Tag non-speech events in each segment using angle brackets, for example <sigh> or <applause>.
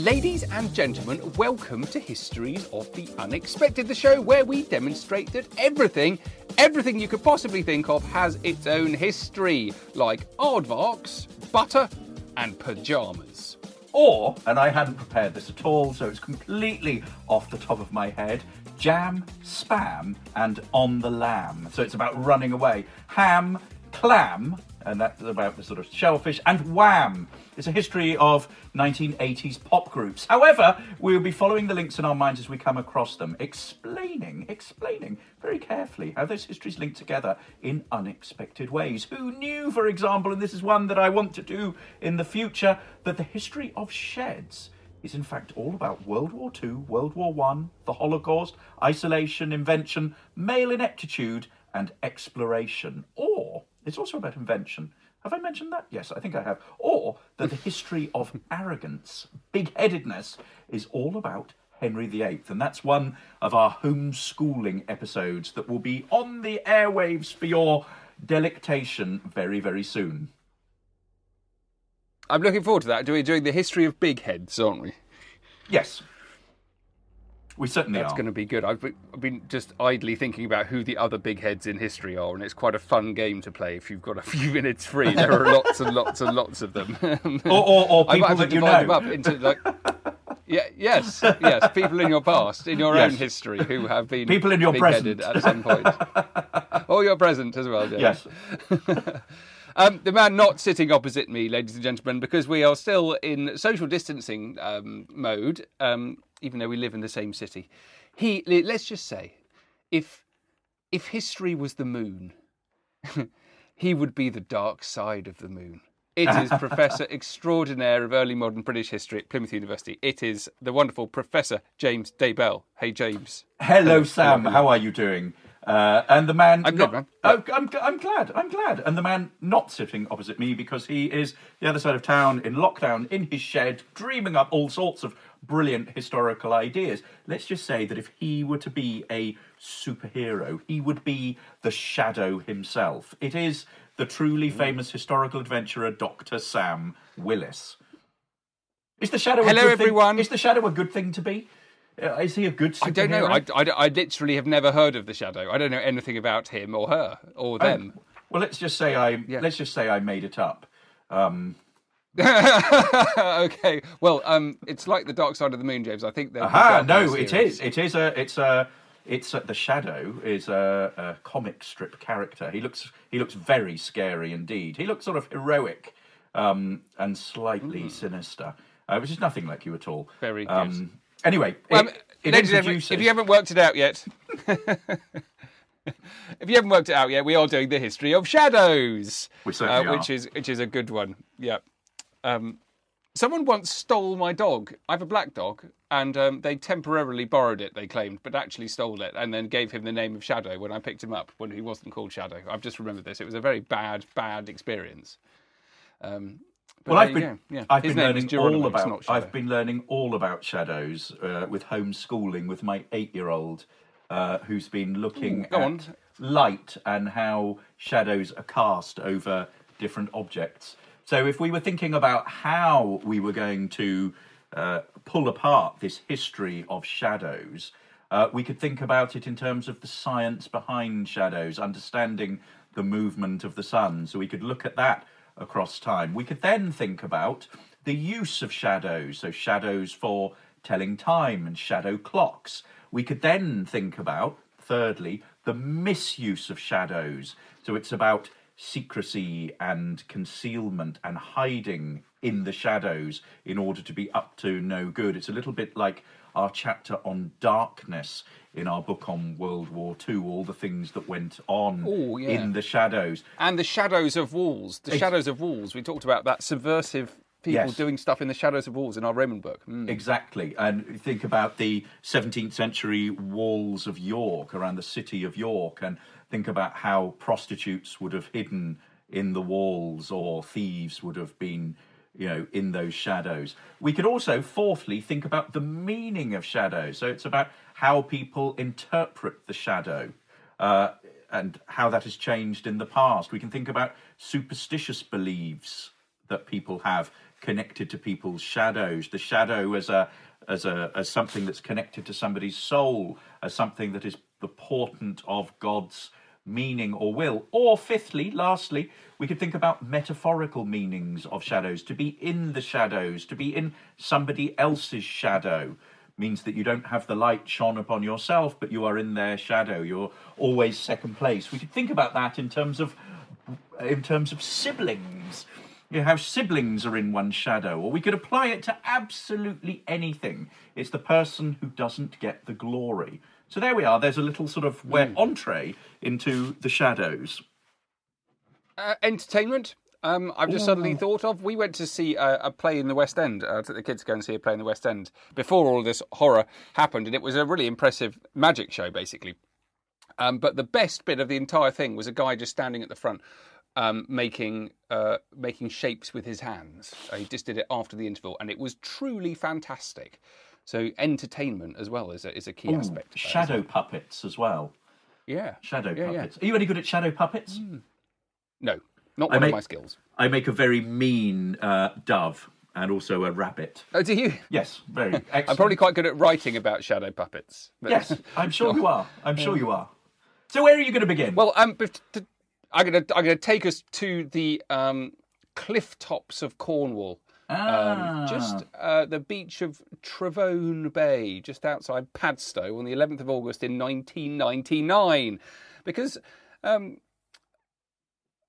Ladies and gentlemen, welcome to Histories of the Unexpected, the show where we demonstrate that everything, everything you could possibly think of has its own history, like aardvarks, butter, and pyjamas. Or, and I hadn't prepared this at all, so it's completely off the top of my head, jam, spam, and on the lamb. So it's about running away. Ham, clam, and that's about the sort of shellfish, and wham. It's a history of 1980s pop groups. However, we'll be following the links in our minds as we come across them, explaining, explaining very carefully how those histories link together in unexpected ways. Who knew, for example, and this is one that I want to do in the future, that the history of sheds is in fact all about World War II, World War I, the Holocaust, isolation, invention, male ineptitude, and exploration. Or it's also about invention. Have I mentioned that? Yes, I think I have. Or that the history of <laughs> arrogance, big headedness, is all about Henry VIII. And that's one of our homeschooling episodes that will be on the airwaves for your delectation very, very soon. I'm looking forward to that. We're doing the history of big heads, aren't we? Yes. We certainly That's are. going to be good. I've been, just idly thinking about who the other big heads in history are, and it's quite a fun game to play if you've got a <laughs> few minutes free. There are lots and lots and lots of them. <laughs> Or, or, or <laughs> I might people have to that you divide know. them up into like. Yeah, yes, yes. People in your past, in your own history, who have been People in your present. at some point, or your present as well. James. Yes. Um, the man not sitting opposite me, ladies and gentlemen, because we are still in social distancing um, mode, um, even though we live in the same city. He, let's just say, if if history was the moon, <laughs> he would be the dark side of the moon. It is Professor <laughs> Extraordinaire of Early Modern British History at Plymouth University. It is the wonderful Professor James Daybell. Hey, James. Hello, Sam. How are you doing? Uh, and the man. I'm not, good, man. Oh, I'm, I'm glad. I'm glad. And the man not sitting opposite me because he is the other side of town in lockdown in his shed, dreaming up all sorts of brilliant historical ideas. Let's just say that if he were to be a superhero, he would be the Shadow himself. It is the truly famous historical adventurer, Dr. Sam Willis. Is the Shadow a Hello, good thing- everyone. Is the Shadow a good thing to be? Uh, is he a good superhero? I don't know. I, I, I literally have never heard of the Shadow. I don't know anything about him or her or them. Well, let's just say I Yeah. let's just say I made it up. Um, <laughs> okay. Well, um, it's like the dark side of the moon, James. I think aha, no, it is. It is a. It's a. It's a, the shadow is a, a comic strip character. He looks he looks very scary indeed. He looks sort of heroic um, and slightly sinister, uh, which is nothing like you at all. Very good. Um, anyway, Well, it, it ladies and gentlemen, introduces. if you haven't worked it out yet, <laughs> if you haven't worked it out yet, we are doing the history of shadows, uh, which is which is a good one. Yeah. Um, someone once stole my dog. I have a black dog, and um, they temporarily borrowed it. They claimed, but actually stole it, and then gave him the name of Shadow when I picked him up when he wasn't called Shadow. I've just remembered this. It was a very bad, bad experience. Um, but Well, I've been. Yeah. I've His been learning all about. I've been learning all about shadows uh, with homeschooling with my eight-year-old, uh, who's been looking go at on. light and how shadows are cast over different objects. So, if we were thinking about how we were going to uh, pull apart this history of shadows, uh, we could think about it in terms of the science behind shadows, understanding the movement of the sun. So we could look at that across time. We could then think about the use of shadows, so shadows for telling time and shadow clocks. We could then think about, thirdly, the misuse of shadows. So it's about secrecy and concealment and hiding in the shadows in order to be up to no good. It's a little bit like our chapter on darkness in our book on World War II, all the things that went on Oh, yeah. in the shadows. And the shadows of walls. The Ex- shadows of walls. We talked about that subversive people Yes. doing stuff in the shadows of walls in our Roman book. Mm. Exactly. And think about the 17th century walls of York, around the city of York, and think about how prostitutes would have hidden in the walls or thieves would have been, you know, in those shadows. We could also, fourthly, think about the meaning of shadow So it's about how people interpret the shadow. Uh, and how that has changed in the past. We can think about superstitious beliefs that people have connected to people's shadows. The shadow as a as a as something that's connected to somebody's soul, as something that is the portent of God's meaning or will. Or fifthly, lastly, we could think about metaphorical meanings of shadows. To be in the shadows, to be in somebody else's shadow means that you don't have the light shone upon yourself, but you are in their shadow. You're always second place. We could think about that in terms of in terms of siblings. You know, how siblings are in one's shadow, or we could apply it to absolutely anything. It's the person who doesn't get the glory. So there we are. There's a little sort of where entree into the shadows. Uh, entertainment. Um, I've just suddenly thought of. We went to see a, a play in the West End. Uh, took the kids to go and see a play in the West End before all this horror happened, and it was a really impressive magic show, basically. Um, but the best bit of the entire thing was a guy just standing at the front, um, making uh, making shapes with his hands. Uh, he just did it after the interval, and it was truly fantastic. So entertainment as well is a, is a key aspect. Of that, Shadow isn't puppets as well. yeah, Shadow Yeah, yeah. puppets. Are you any good at shadow puppets? No, not I one make- of my skills. I make a very mean uh, dove and also a rabbit. Oh, do you? Yes, very excellent. <laughs> I'm probably quite good at writing about shadow puppets. Yes, I'm sure you are. I'm sure you are. So where are you going to begin? Well, um, but to, I'm I'm gonna take us to the um, cliff tops of Cornwall. Ah, Um, just uh, the beach of Trevone Bay, just outside Padstow, on the 11th of August in 1999, because um,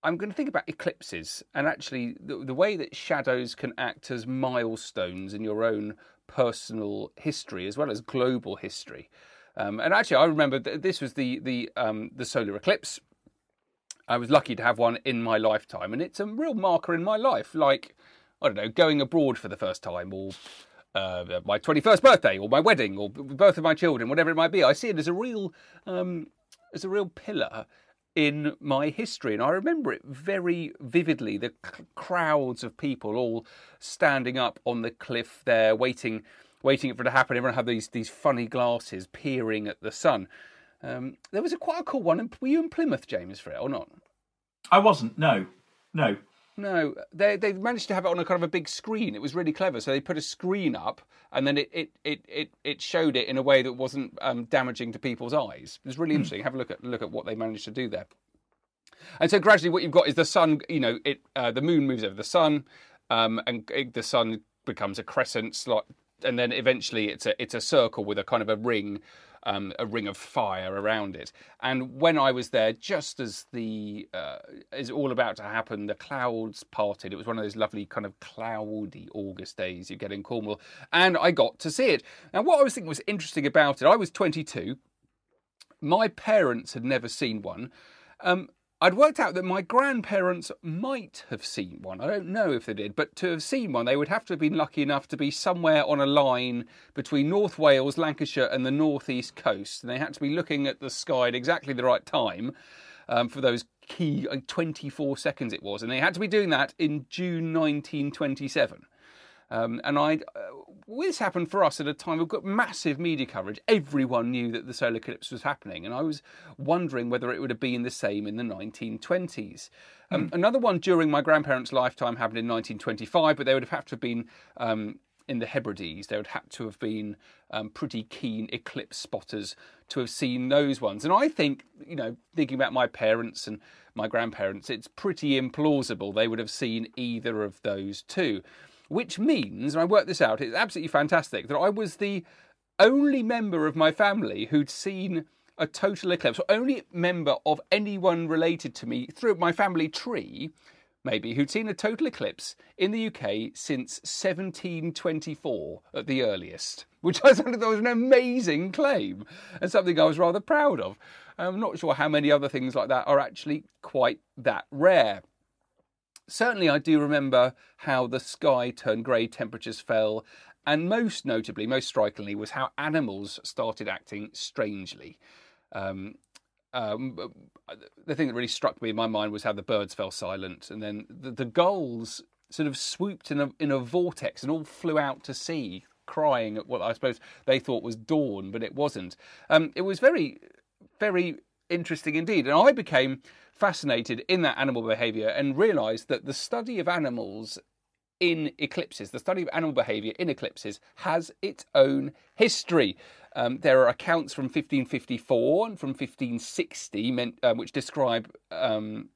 I'm going to think about eclipses and actually the, the way that shadows can act as milestones in your own personal history as well as global history. Um, and actually, I remember th- this was the the um, the solar eclipse. I was lucky to have one in my lifetime, and it's a real marker in my life. Like I don't know, going abroad for the first time, or uh, my twenty-first birthday, or my wedding, or birth of my children, whatever it might be. I see it as a real um, as a real pillar in my history, and I remember it very vividly. The c- crowds of people all standing up on the cliff there, waiting, waiting for it to happen. Everyone had these these funny glasses, peering at the sun. Um, there was a quite a cool one. Were you in Plymouth, James, for it or not? I wasn't. No, no. No, they they managed to have it on a kind of a big screen. It was really clever. So they put a screen up, and then it it it it, it showed it in a way that wasn't um, damaging to people's eyes. It was really interesting. Have a look at look at what they managed to do there. And so gradually, what you've got is the sun. You know, it uh, the moon moves over the sun, um, and it, the sun becomes a crescent, slot, and then eventually it's a it's a circle with a kind of a ring, um, a ring of fire around it. And when I was there, just as the uh, is all about to happen, the clouds parted. It was one of those lovely kind of cloudy August days you get in Cornwall, and I got to see it. And what I was thinking was interesting about it, I was 22. My parents had never seen one. Um, I'd worked out that my grandparents might have seen one. I don't know if they did, but to have seen one, they would have to have been lucky enough to be somewhere on a line between North Wales, Lancashire, and the northeast coast. And they had to be looking at the sky at exactly the right time um, for those key uh, 24 seconds it was. And they had to be doing that in June 1927. Um, and I, uh, this happened for us at a time we've got massive media coverage. Everyone knew that the solar eclipse was happening, and I was wondering whether it would have been the same in the 1920s. Um, Another one during my grandparents' lifetime happened in 1925, but they would have had to have been um, in the Hebrides. They would have to have been um, pretty keen eclipse spotters to have seen those ones. And I think, you know, thinking about my parents and my grandparents, it's pretty implausible they would have seen either of those two which means, and I worked this out, it's absolutely fantastic, that I was the only member of my family who'd seen a total eclipse, or only member of anyone related to me through my family tree, maybe, who'd seen a total eclipse in the UK since 1724 at the earliest, <laughs> which I thought was an amazing claim and something I was rather proud of. I'm not sure how many other things like that are actually quite that rare certainly I do remember how the sky turned grey, temperatures fell, and most notably, most strikingly, was how animals started acting strangely. Um, um, the thing that really struck me in my mind was how the birds fell silent, and then the, the gulls sort of swooped in a in a vortex and all flew out to sea, crying at what I suppose they thought was dawn, but it wasn't. Um, it was very, very interesting indeed, and I became fascinated in that animal behaviour and realised that the study of animals in eclipses, the study of animal behaviour in eclipses, has its own history. Um, there are accounts from 1554 and from 1560 meant, uh, which describe um,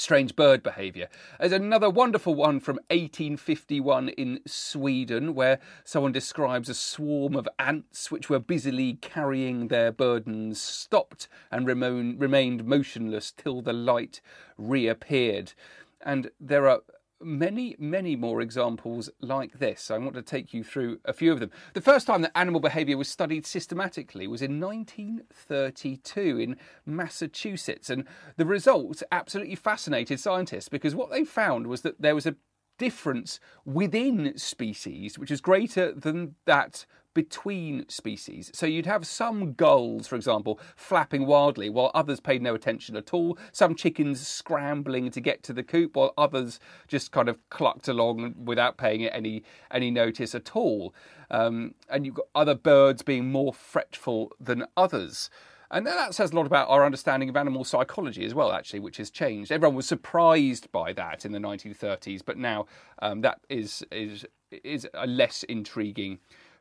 strange bird behaviour. There's another wonderful one from 1851 in Sweden where someone describes a swarm of ants which were busily carrying their burdens stopped and remain, remained motionless till the light reappeared. And there are many, many more examples like this. I want to take you through a few of them. The first time that animal behaviour was studied systematically was in 1932 in Massachusetts, and the results absolutely fascinated scientists because what they found was that there was a difference within species which is greater than that between species. So you'd have some gulls, for example, flapping wildly while others paid no attention at all, some chickens scrambling to get to the coop while others just kind of clucked along without paying it any any notice at all. Um, and you've got other birds being more fretful than others. And that says a lot about our understanding of animal psychology as well, actually, which has changed. Everyone was surprised by that in the 1930s, but now um, that is is is a less intriguing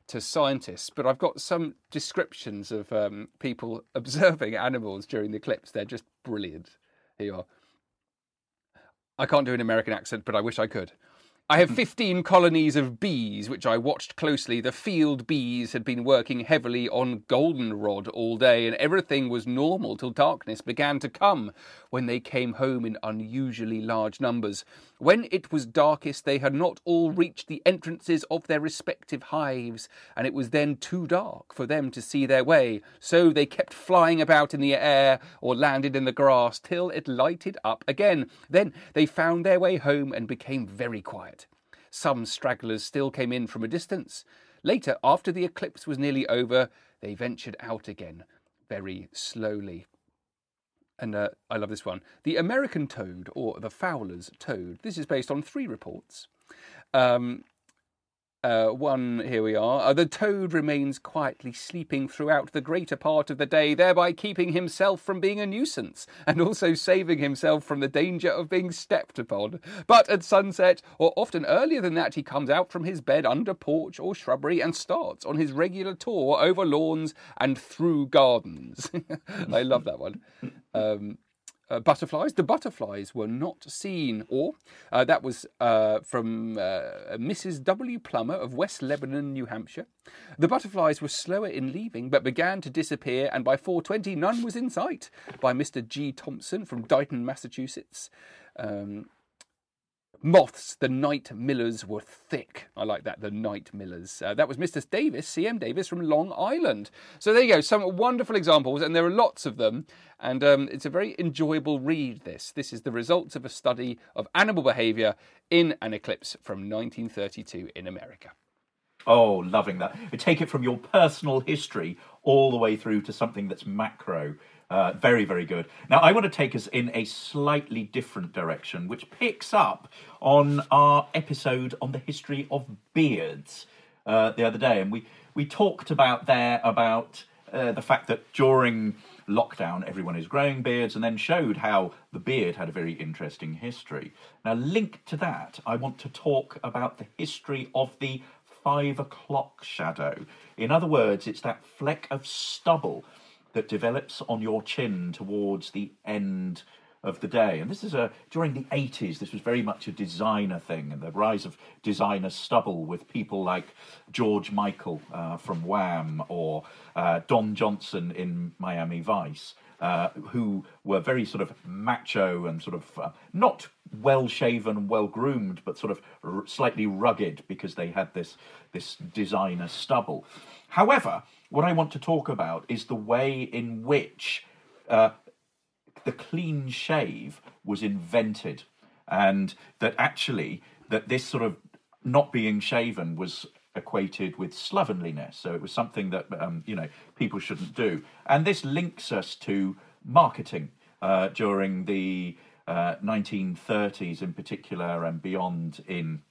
to scientists, but I've got some descriptions of um, people <laughs> observing animals during the eclipse. They're just brilliant. Here you are. I can't do an American accent, but I wish I could. I have <laughs> 15 colonies of bees, which I watched closely. The field bees had been working heavily on goldenrod all day, and everything was normal till darkness began to come, when they came home in unusually large numbers. When it was darkest, they had not all reached the entrances of their respective hives, and it was then too dark for them to see their way. So they kept flying about in the air or landed in the grass till it lighted up again. Then they found their way home and became very quiet. Some stragglers still came in from a distance. Later, after the eclipse was nearly over, they ventured out again, very slowly. And uh, I love this one. The American toad, or the Fowler's toad. This is based on three reports. Um, uh, one, here we are. Uh, the toad remains quietly sleeping throughout the greater part of the day, thereby keeping himself from being a nuisance and also saving himself from the danger of being stepped upon. But at sunset, or often earlier than that, he comes out from his bed under porch or shrubbery and starts on his regular tour over lawns and through gardens. <laughs> I love that one. Um, uh, butterflies. The butterflies were not seen, or uh, that was uh, from uh, Mrs. W. Plummer of West Lebanon, New Hampshire. The butterflies were slower in leaving, but began to disappear, and by 4:20 none was in sight. By Mr. G. Thompson from Dighton, Massachusetts. Um, Moths, the night millers were thick. I like that, the night millers. Uh, that was Mr. Davis, CM Davis from Long Island. So there you go, some wonderful examples, and there are lots of them. And um, it's a very enjoyable read, this. This is the results of a study of animal behaviour in an eclipse from 1932 in America. Oh, loving that. Take it from your personal history all the way through to something that's macro. Uh, very, very good. Now, I want to take us in a slightly different direction, which picks up on our episode on the history of beards uh, the other day, and we we talked about there about uh, the fact that during lockdown everyone is growing beards, and then showed how the beard had a very interesting history. Now, linked to that, I want to talk about the history of the five o'clock shadow. In other words, it's that fleck of stubble that develops on your chin towards the end of the day. And this is a during the 80s, this was very much a designer thing, and the rise of designer stubble with people like George Michael uh, from Wham or uh, Don Johnson in Miami Vice. Uh, who were very sort of macho and sort of uh, not well shaven, well groomed, but sort of r- slightly rugged because they had this this designer stubble. However, what I want to talk about is the way in which uh, the clean shave was invented, and that actually that this sort of not being shaven was equated with slovenliness. So it was something that um, you know people shouldn't do, and this links us to marketing uh, during the uh, 1930s in particular and beyond in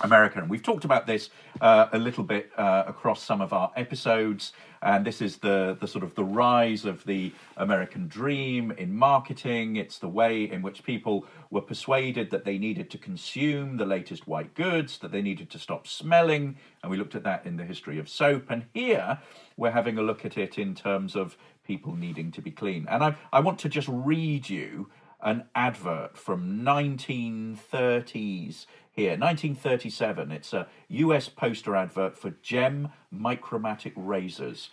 American. We've talked about this uh, a little bit uh, across some of our episodes, and this is the the sort of the rise of the American dream in marketing. It's the way in which people were persuaded that they needed to consume the latest white goods, that they needed to stop smelling, and we looked at that in the history of soap. And here we're having a look at it in terms of people needing to be clean. And I I want to just read you an advert from 1930s here. 1937 it's a us poster advert for gem micromatic razors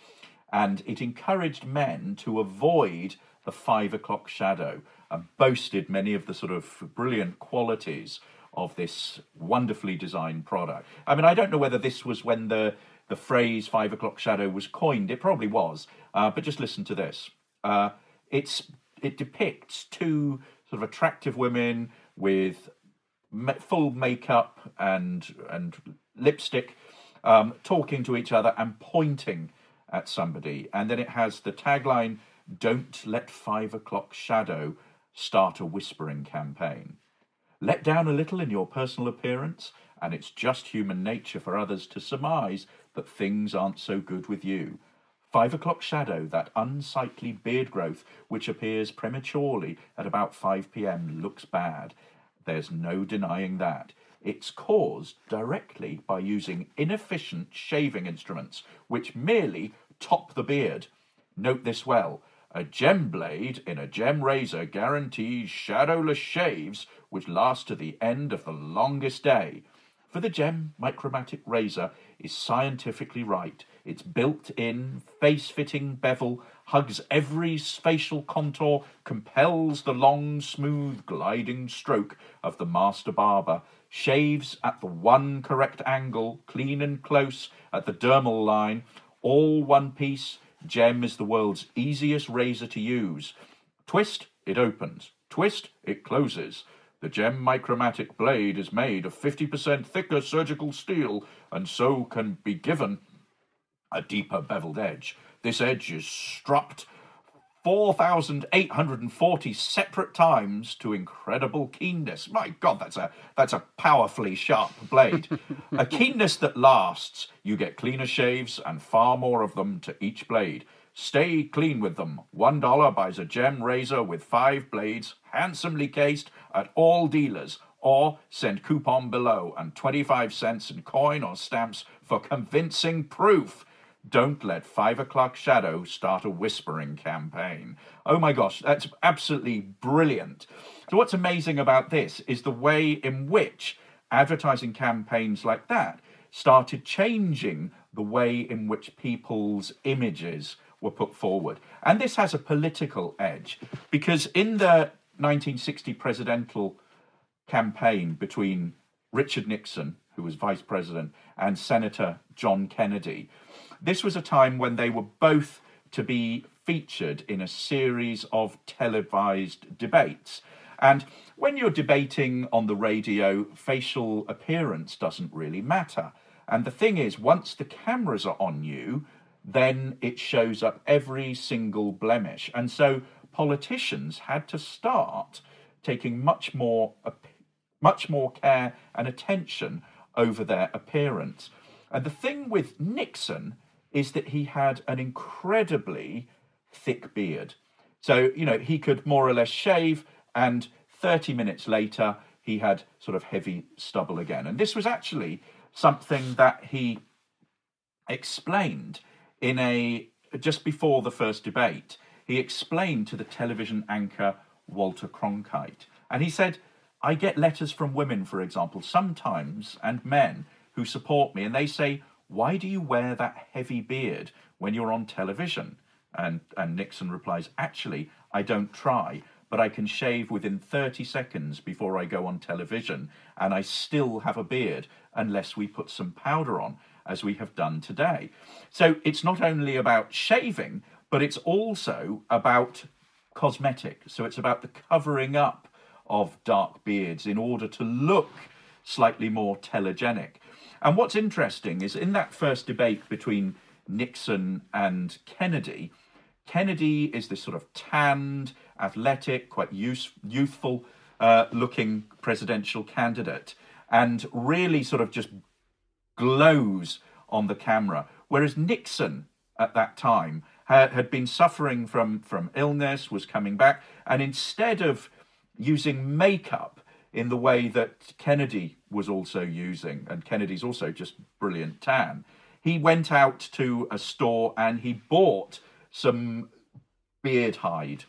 and it encouraged men to avoid the five o'clock shadow and boasted many of the sort of brilliant qualities of this wonderfully designed product. I mean i don't know whether this was when the the phrase five o'clock shadow was coined. It probably was. Uh, but just listen to this. Uh, it's it depicts two sort of attractive women with full makeup and and lipstick um, talking to each other and pointing at somebody. And then it has the tagline don't let five o'clock shadow start a whispering campaign. Let down a little in your personal appearance and it's just human nature for others to surmise that things aren't so good with you Five o'clock shadow, that unsightly beard growth which appears prematurely at about 5 pm, looks bad. There's no denying that. It's caused directly by using inefficient shaving instruments which merely top the beard. Note this well. A gem blade in a gem razor guarantees shadowless shaves which last to the end of the longest day. For the gem micromatic razor is scientifically right. Its built in, face fitting bevel hugs every facial contour, compels the long, smooth, gliding stroke of the master barber, shaves at the one correct angle, clean and close at the dermal line, all one piece. Gem is the world's easiest razor to use. Twist, it opens. Twist, it closes. The gem micromatic blade is made of 50% thicker surgical steel and so can be given a deeper beveled edge. This edge is struck 4,840 separate times to incredible keenness. My God, that's a that's a powerfully sharp blade. a <laughs> keenness that lasts. You get cleaner shaves and far more of them to each blade. Stay clean with them. One dollar buys a gem razor with five blades, handsomely cased, at all dealers. Or send coupon below and 25 cents in coin or stamps for convincing proof. Don't let five o'clock shadow start a whispering campaign. Oh my gosh, that's absolutely brilliant. So, what's amazing about this is the way in which advertising campaigns like that started changing the way in which people's images were put forward. And this has a political edge because in the 1960 presidential campaign between Richard Nixon, who was vice president, and Senator John Kennedy, this was a time when they were both to be featured in a series of televised debates. And when you're debating on the radio, facial appearance doesn't really matter. And the thing is, once the cameras are on you, then it shows up every single blemish. And so politicians had to start taking much more much more care and attention over their appearance. And the thing with Nixon is that he had an incredibly thick beard. So, you know, he could more or less shave, and 30 minutes later, he had sort of heavy stubble again. And this was actually something that he explained in a just before the first debate, he explained to the television anchor Walter Cronkite, and he said, "I get letters from women, for example, sometimes, and men who support me, and they say." Why do you wear that heavy beard when you're on television? And, and Nixon replies, Actually, I don't try, but I can shave within 30 seconds before I go on television, and I still have a beard unless we put some powder on as we have done today. So it's not only about shaving, but it's also about cosmetic. So it's about the covering up of dark beards in order to look slightly more telegenic. And what's interesting is in that first debate between Nixon and Kennedy, Kennedy is this sort of tanned, athletic, quite youth, youthful uh, looking presidential candidate. and really sort of just glows on the camera. Whereas Nixon at that time had, had been suffering from, from illness, was coming back, and instead of using makeup in the way that Kennedy was also using, and Kennedy's also just brilliant tan, he went out to a store and he bought some beard hide.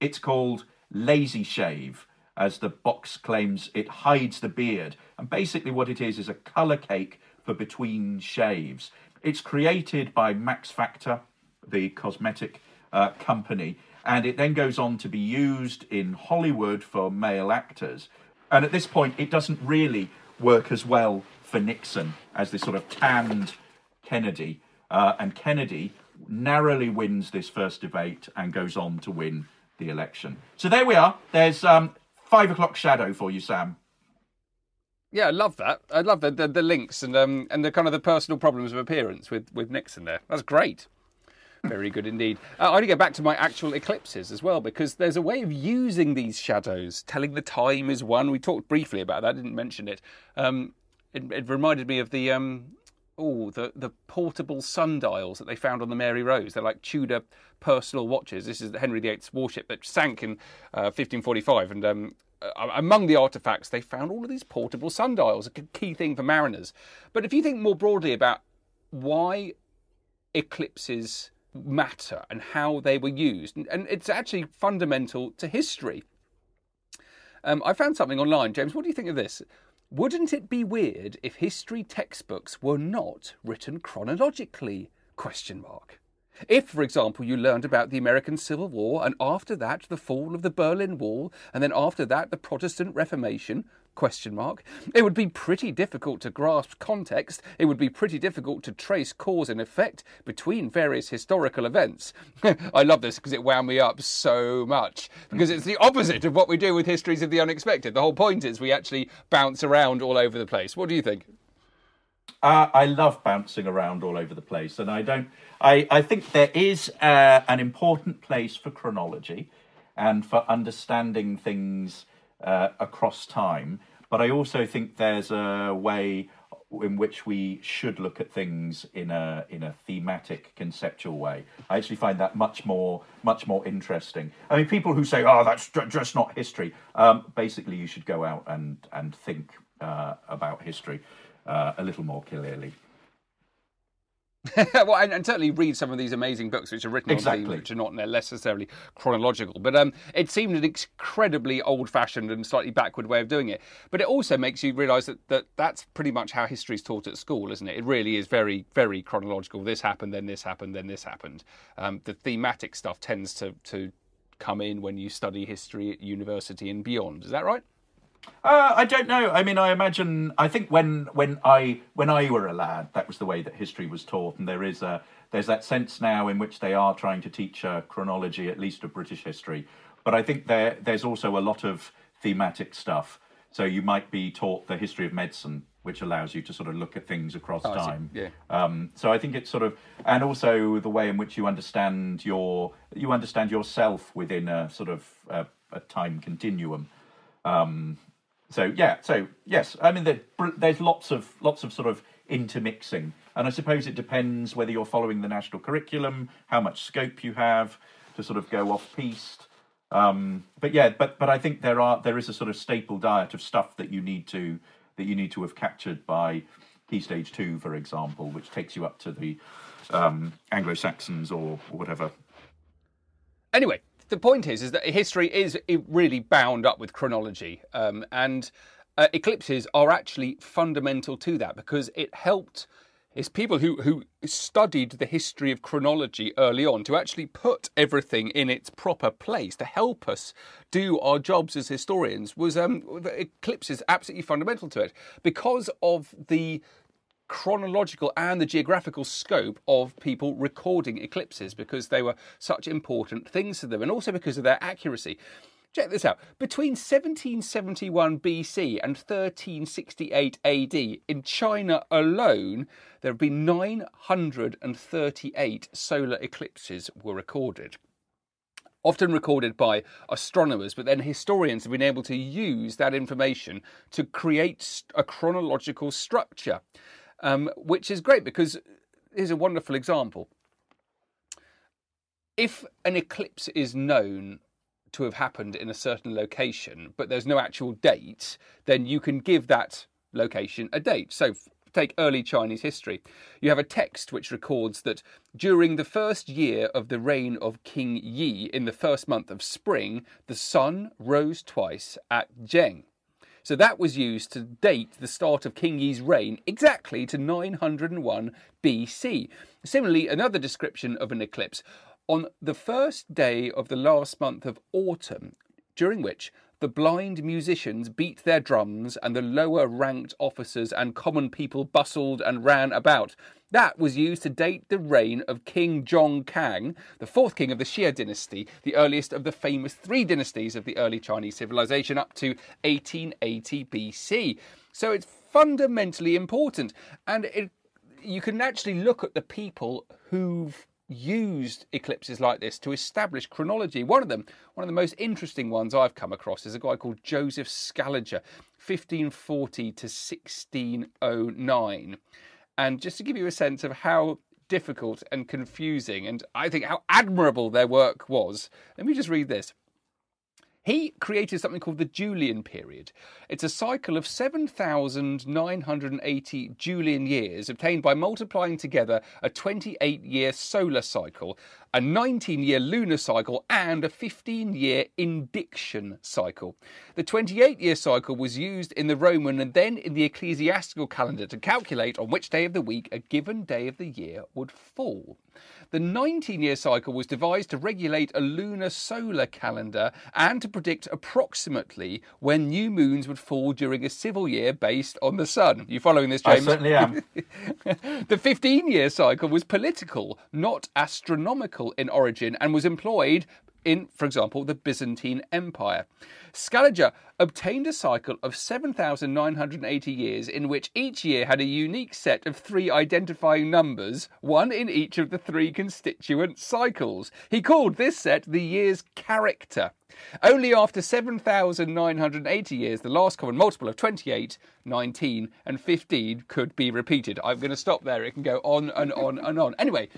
It's called Lazy Shave, as the box claims it hides the beard. And basically, what it is is a colour cake for between shaves. It's created by Max Factor, the cosmetic uh, company, and it then goes on to be used in Hollywood for male actors. And at this point, it doesn't really work as well for Nixon as this sort of tanned Kennedy. Uh, and Kennedy narrowly wins this first debate and goes on to win the election. So there we are. There's um, five o'clock shadow for you, Sam. Yeah, I love that. I love the, the, the links and um, and the kind of the personal problems of appearance with, with Nixon there. That's great. Very good indeed. Uh, I want to go back to my actual eclipses as well because there's a way of using these shadows. Telling the time is one. We talked briefly about that. I didn't mention it. Um, it, it reminded me of the um, oh the the portable sundials that they found on the Mary Rose. They're like Tudor personal watches. This is the Henry VIII's warship that sank in uh, 1545, and um, among the artifacts they found all of these portable sundials, a key thing for mariners. But if you think more broadly about why eclipses matter and how they were used, and it's actually fundamental to history. Um, I found something online, James. What do you think of this? Wouldn't it be weird if history textbooks were not written chronologically? Question mark. If, for example, you learned about the American Civil War and after that the fall of the Berlin Wall and then after that the Protestant Reformation, question mark, it would be pretty difficult to grasp context. It would be pretty difficult to trace cause and effect between various historical events. <laughs> I love this because it wound me up so much because it's the opposite of what we do with histories of the unexpected. The whole point is we actually bounce around all over the place. What do you think? Uh, I love bouncing around all over the place, and I don't. I, I think there is uh, an important place for chronology and for understanding things uh, across time. But I also think there's a way in which we should look at things in a in a thematic, conceptual way. I actually find that much more much more interesting. I mean, people who say, "Oh, that's just not history," um, basically, you should go out and and think uh, about history uh, a little more clearly. <laughs> well, and, and, certainly read some of these amazing books which are written exactly. on themes, which are not necessarily chronological. But um, it seemed an incredibly old-fashioned and slightly backward way of doing it. But it also makes you realise that, that that's pretty much how history is taught at school, isn't it? It really is very, very chronological. This happened, then this happened, then this happened. Um, the thematic stuff tends to to come in when you study history at university and beyond. Is that right? Uh, I don't know. I mean, I imagine. I think when when I when I were a lad, that was the way that history was taught, and there is a there's that sense now in which they are trying to teach a chronology, at least of British history. But I think there there's also a lot of thematic stuff. So you might be taught the history of medicine, which allows you to sort of look at things across oh, time. Yeah. Um, so I think it's sort of, and also the way in which you understand your you understand yourself within a sort of a, a time continuum. Um, so yeah, so yes, I mean there, there's lots of lots of sort of intermixing, and I suppose it depends whether you're following the national curriculum, how much scope you have to sort of go off piste. Um, but yeah, but but I think there are there is a sort of staple diet of stuff that you need to that you need to have captured by key stage two, for example, which takes you up to the um, Anglo Saxons or, or whatever. Anyway, the point is, is that history is really bound up with chronology, um, and uh, eclipses are actually fundamental to that because it helped. It's people who, who studied the history of chronology early on to actually put everything in its proper place to help us do our jobs as historians was um, eclipses absolutely fundamental to it because of the chronological and the geographical scope of people recording eclipses because they were such important things to them and also because of their accuracy. Check this out. Between 1771 BC and 1368 AD, in China alone, there have been 938 solar eclipses were recorded. often recorded by astronomers, but then historians have been able to use that information to create a chronological structure, um, which is great because here's a wonderful example. If an eclipse is known to have happened in a certain location, but there's no actual date, then you can give that location a date. So, take early Chinese history. You have a text which records that during the first year of the reign of King Yi, in the first month of spring, the sun rose twice at Zheng. So that was used to date the start of King Yi's reign exactly to 901 BC. Similarly, another description of an eclipse on the first day of the last month of autumn, during which the blind musicians beat their drums and the lower ranked officers and common people bustled and ran about. That was used to date the reign of King Zhong Kang, the fourth king of the Xia dynasty, the earliest of the famous three dynasties of the early Chinese civilization, up to 1880 BC. So it's fundamentally important. And it, you can actually look at the people who've used eclipses like this to establish chronology. One of them, one of the most interesting ones I've come across, is a guy called Joseph Scaliger, 1540 to 1609. And just to give you a sense of how difficult and confusing, and I think how admirable their work was, let me just read this. He created something called the Julian period. It's a cycle of 7,980 Julian years obtained by multiplying together a 28 year solar cycle, a 19 year lunar cycle, and a 15 year indiction cycle. The 28 year cycle was used in the Roman and then in the ecclesiastical calendar to calculate on which day of the week a given day of the year would fall. The 19 year cycle was devised to regulate a lunar solar calendar and to predict approximately when new moons would fall during a civil year based on the sun. You following this, James? I certainly am. <laughs> the 15 year cycle was political, not astronomical in origin, and was employed in, for example, the Byzantine Empire. Scaliger obtained a cycle of 7,980 years in which each year had a unique set of three identifying numbers, one in each of the three constituent cycles. He called this set the year's character. Only after 7,980 years, the last common multiple of 28, 19, and 15 could be repeated. I'm going to stop there. It can go on and on and on. Anyway,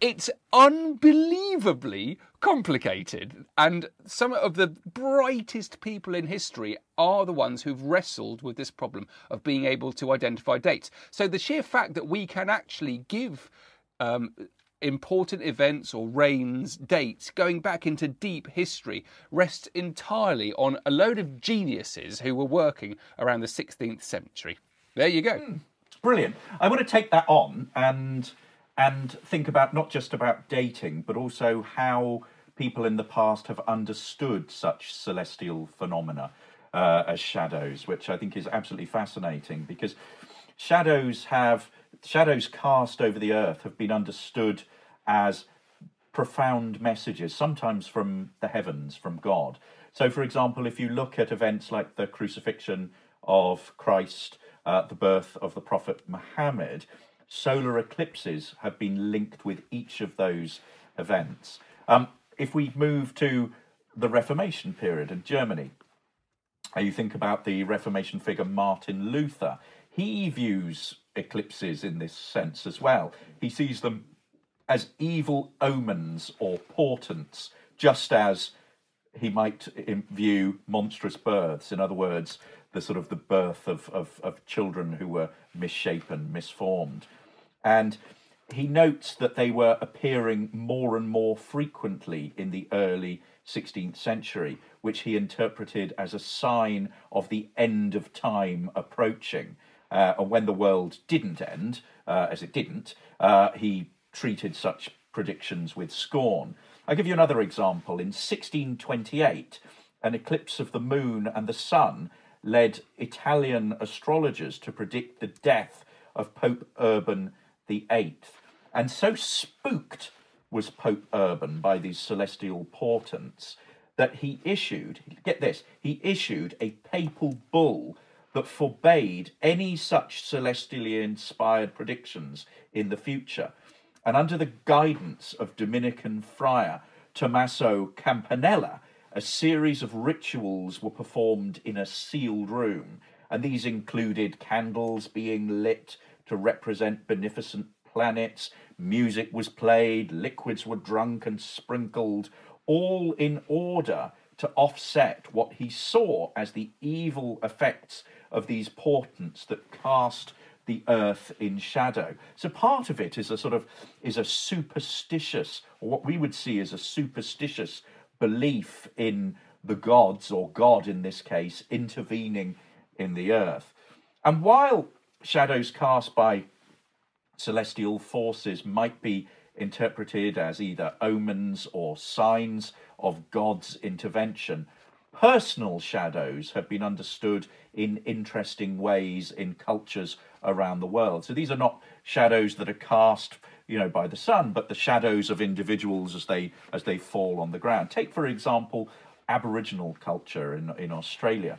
it's unbelievably complicated. And some of the brightest people in history are the ones who've wrestled with this problem of being able to identify dates. So the sheer fact that we can actually give um, important events or reigns dates going back into deep history rests entirely on a load of geniuses who were working around the 16th century. There you go. Mm, brilliant. I want to take that on and and think about not just about dating, but also how people in the past have understood such celestial phenomena uh, as shadows, which I think is absolutely fascinating because shadows have shadows cast over the earth have been understood as profound messages, sometimes from the heavens, from God. So, for example, if you look at events like the crucifixion of Christ, uh, the birth of the Prophet Muhammad, solar eclipses have been linked with each of those events. Um, if we move to the Reformation period in Germany, you think about the Reformation figure Martin Luther, he views eclipses in this sense as well. He sees them as evil omens or portents, just as he might view monstrous births. In other words, the sort of the birth of, of, of children who were misshapen, misformed. And he notes that they were appearing more and more frequently in the early 16th century, which he interpreted as a sign of the end of time approaching. Uh, and when the world didn't end, uh, as it didn't, uh, he treated such predictions with scorn. I'll give you another example. In 1628, an eclipse of the moon and the sun led Italian astrologers to predict the death of Pope Urban the Eighth. And so spooked was Pope Urban by these celestial portents that he issued, get this, he issued a papal bull that forbade any such celestially inspired predictions in the future. And under the guidance of Dominican friar Tommaso Campanella, a series of rituals were performed in a sealed room, and these included candles being lit to represent beneficent planets, music was played, liquids were drunk and sprinkled, all in order to offset what he saw as the evil effects of these portents that cast the earth in shadow. So part of it is a sort of is a superstitious, or what we would see as a superstitious belief in the gods, or God in this case, intervening in the earth. And while shadows cast by celestial forces might be interpreted as either omens or signs of God's intervention, personal shadows have been understood in interesting ways in cultures around the world. So these are not shadows that are cast, you know, by the sun, but the shadows of individuals as they as they fall on the ground. Take for example Aboriginal culture in in Australia.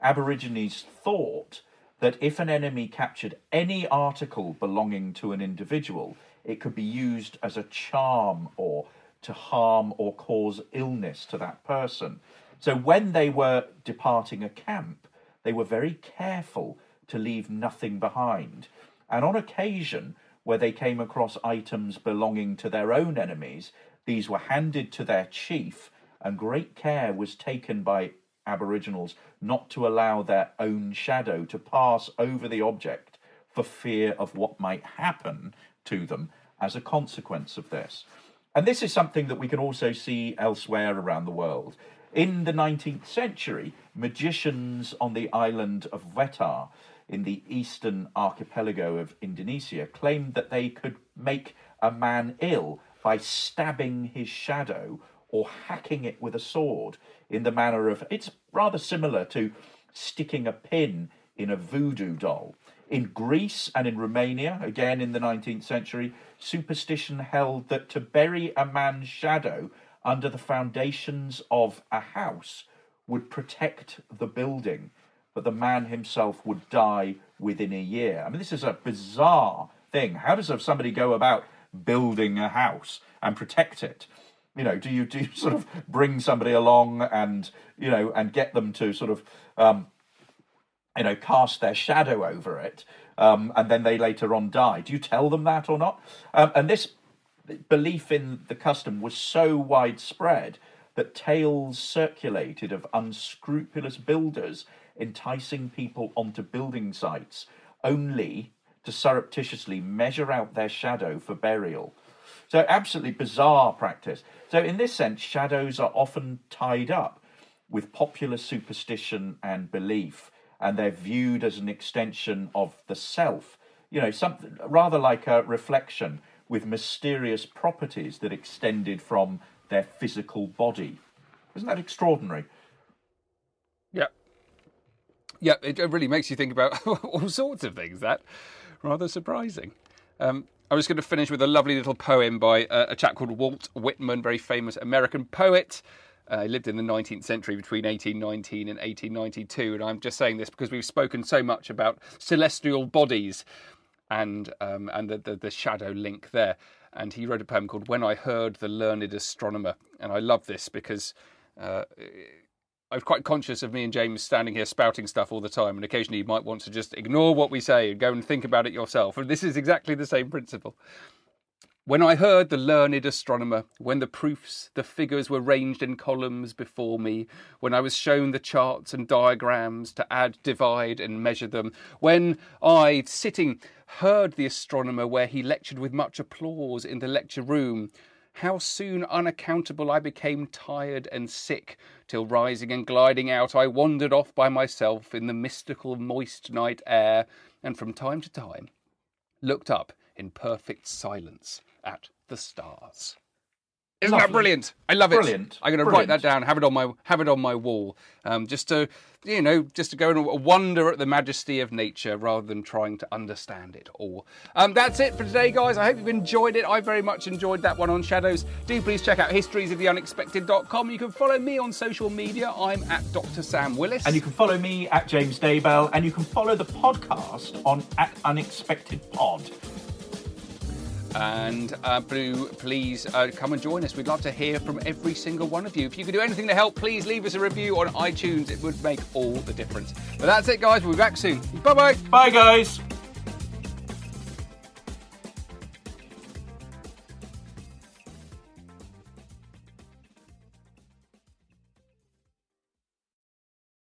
Aborigines thought that if an enemy captured any article belonging to an individual, it could be used as a charm or to harm or cause illness to that person. So when they were departing a camp, they were very careful to leave nothing behind. And on occasion, where they came across items belonging to their own enemies, these were handed to their chief, and great care was taken by Aboriginals not to allow their own shadow to pass over the object for fear of what might happen to them as a consequence of this. And this is something that we can also see elsewhere around the world. In the 19th century, magicians on the island of Wetar in the eastern archipelago of Indonesia claimed that they could make a man ill by stabbing his shadow or hacking it with a sword in the manner of it's rather similar to sticking a pin in a voodoo doll. In Greece and in Romania, again in the 19th century, superstition held that to bury a man's shadow under the foundations of a house would protect the building, but the man himself would die within a year. I mean, this is a bizarre thing. How does somebody go about building a house and protect it? You know, do you do you <laughs> sort of bring somebody along and you know and get them to sort of um, you know cast their shadow over it, um, and then they later on die? Do you tell them that or not? Um, and this belief in the custom was so widespread that tales circulated of unscrupulous builders enticing people onto building sites only to surreptitiously measure out their shadow for burial. So, absolutely bizarre practice. So, in this sense, shadows are often tied up with popular superstition and belief, and they're viewed as an extension of the self. You know, something rather like a reflection with mysterious properties that extended from their physical body. Isn't that extraordinary? Yeah. Yeah, it really makes you think about <laughs> all sorts of things. That rather surprising. Um, I was going to finish with a lovely little poem by uh, a chap called Walt Whitman, very famous American poet. Uh, he lived in the 19th century between 1819 and 1892. And I'm just saying this because we've spoken so much about celestial bodies and um, and the, the, the shadow link there. And he wrote a poem called "When I Heard the Learned Astronomer," and I love this because uh, I was quite conscious of me and James standing here spouting stuff all the time, and occasionally you might want to just ignore what we say and go and think about it yourself. And this is exactly the same principle. When I heard the learned astronomer, when the proofs, the figures were ranged in columns before me, when I was shown the charts and diagrams to add, divide, and measure them, when I, sitting, heard the astronomer where he lectured with much applause in the lecture room, how soon unaccountable I became tired and sick, till rising and gliding out, I wandered off by myself in the mystical moist night air, and from time to time looked up in perfect silence at the stars. Isn't Lovely. that brilliant? I love it. Brilliant. I'm going to write that down, have it on my have it on my wall, um, just to you know, just to go and wonder at the majesty of nature rather than trying to understand it all. Um, that's it for today, guys. I hope you've enjoyed it. I very much enjoyed that one on shadows. Do please check out historiesoftheunexpected.com. You can follow me on social media. I'm at Dr. Sam Willis. And you can follow me at James Daybell, and you can follow the podcast on at Unexpected Pod. And uh, please uh, come and join us. We'd love to hear from every single one of you. If you could do anything to help, please leave us a review on iTunes. It would make all the difference. But that's it, guys. We'll be back soon. Bye bye. Bye, guys.